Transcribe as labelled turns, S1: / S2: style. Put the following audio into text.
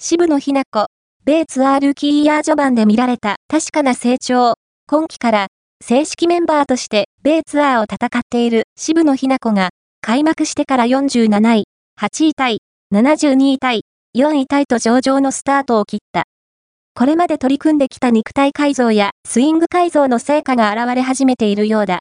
S1: 渋野日向子、米ツアールーキーイヤー序盤で見られた確かな成長。今季から正式メンバーとして米ツアーを戦っている渋野日向子が開幕してから47位、8位タイ、72位タイ、4位タイと上々のスタートを切った。これまで取り組んできた肉体改造やスイング改造の成果が現れ始めているようだ。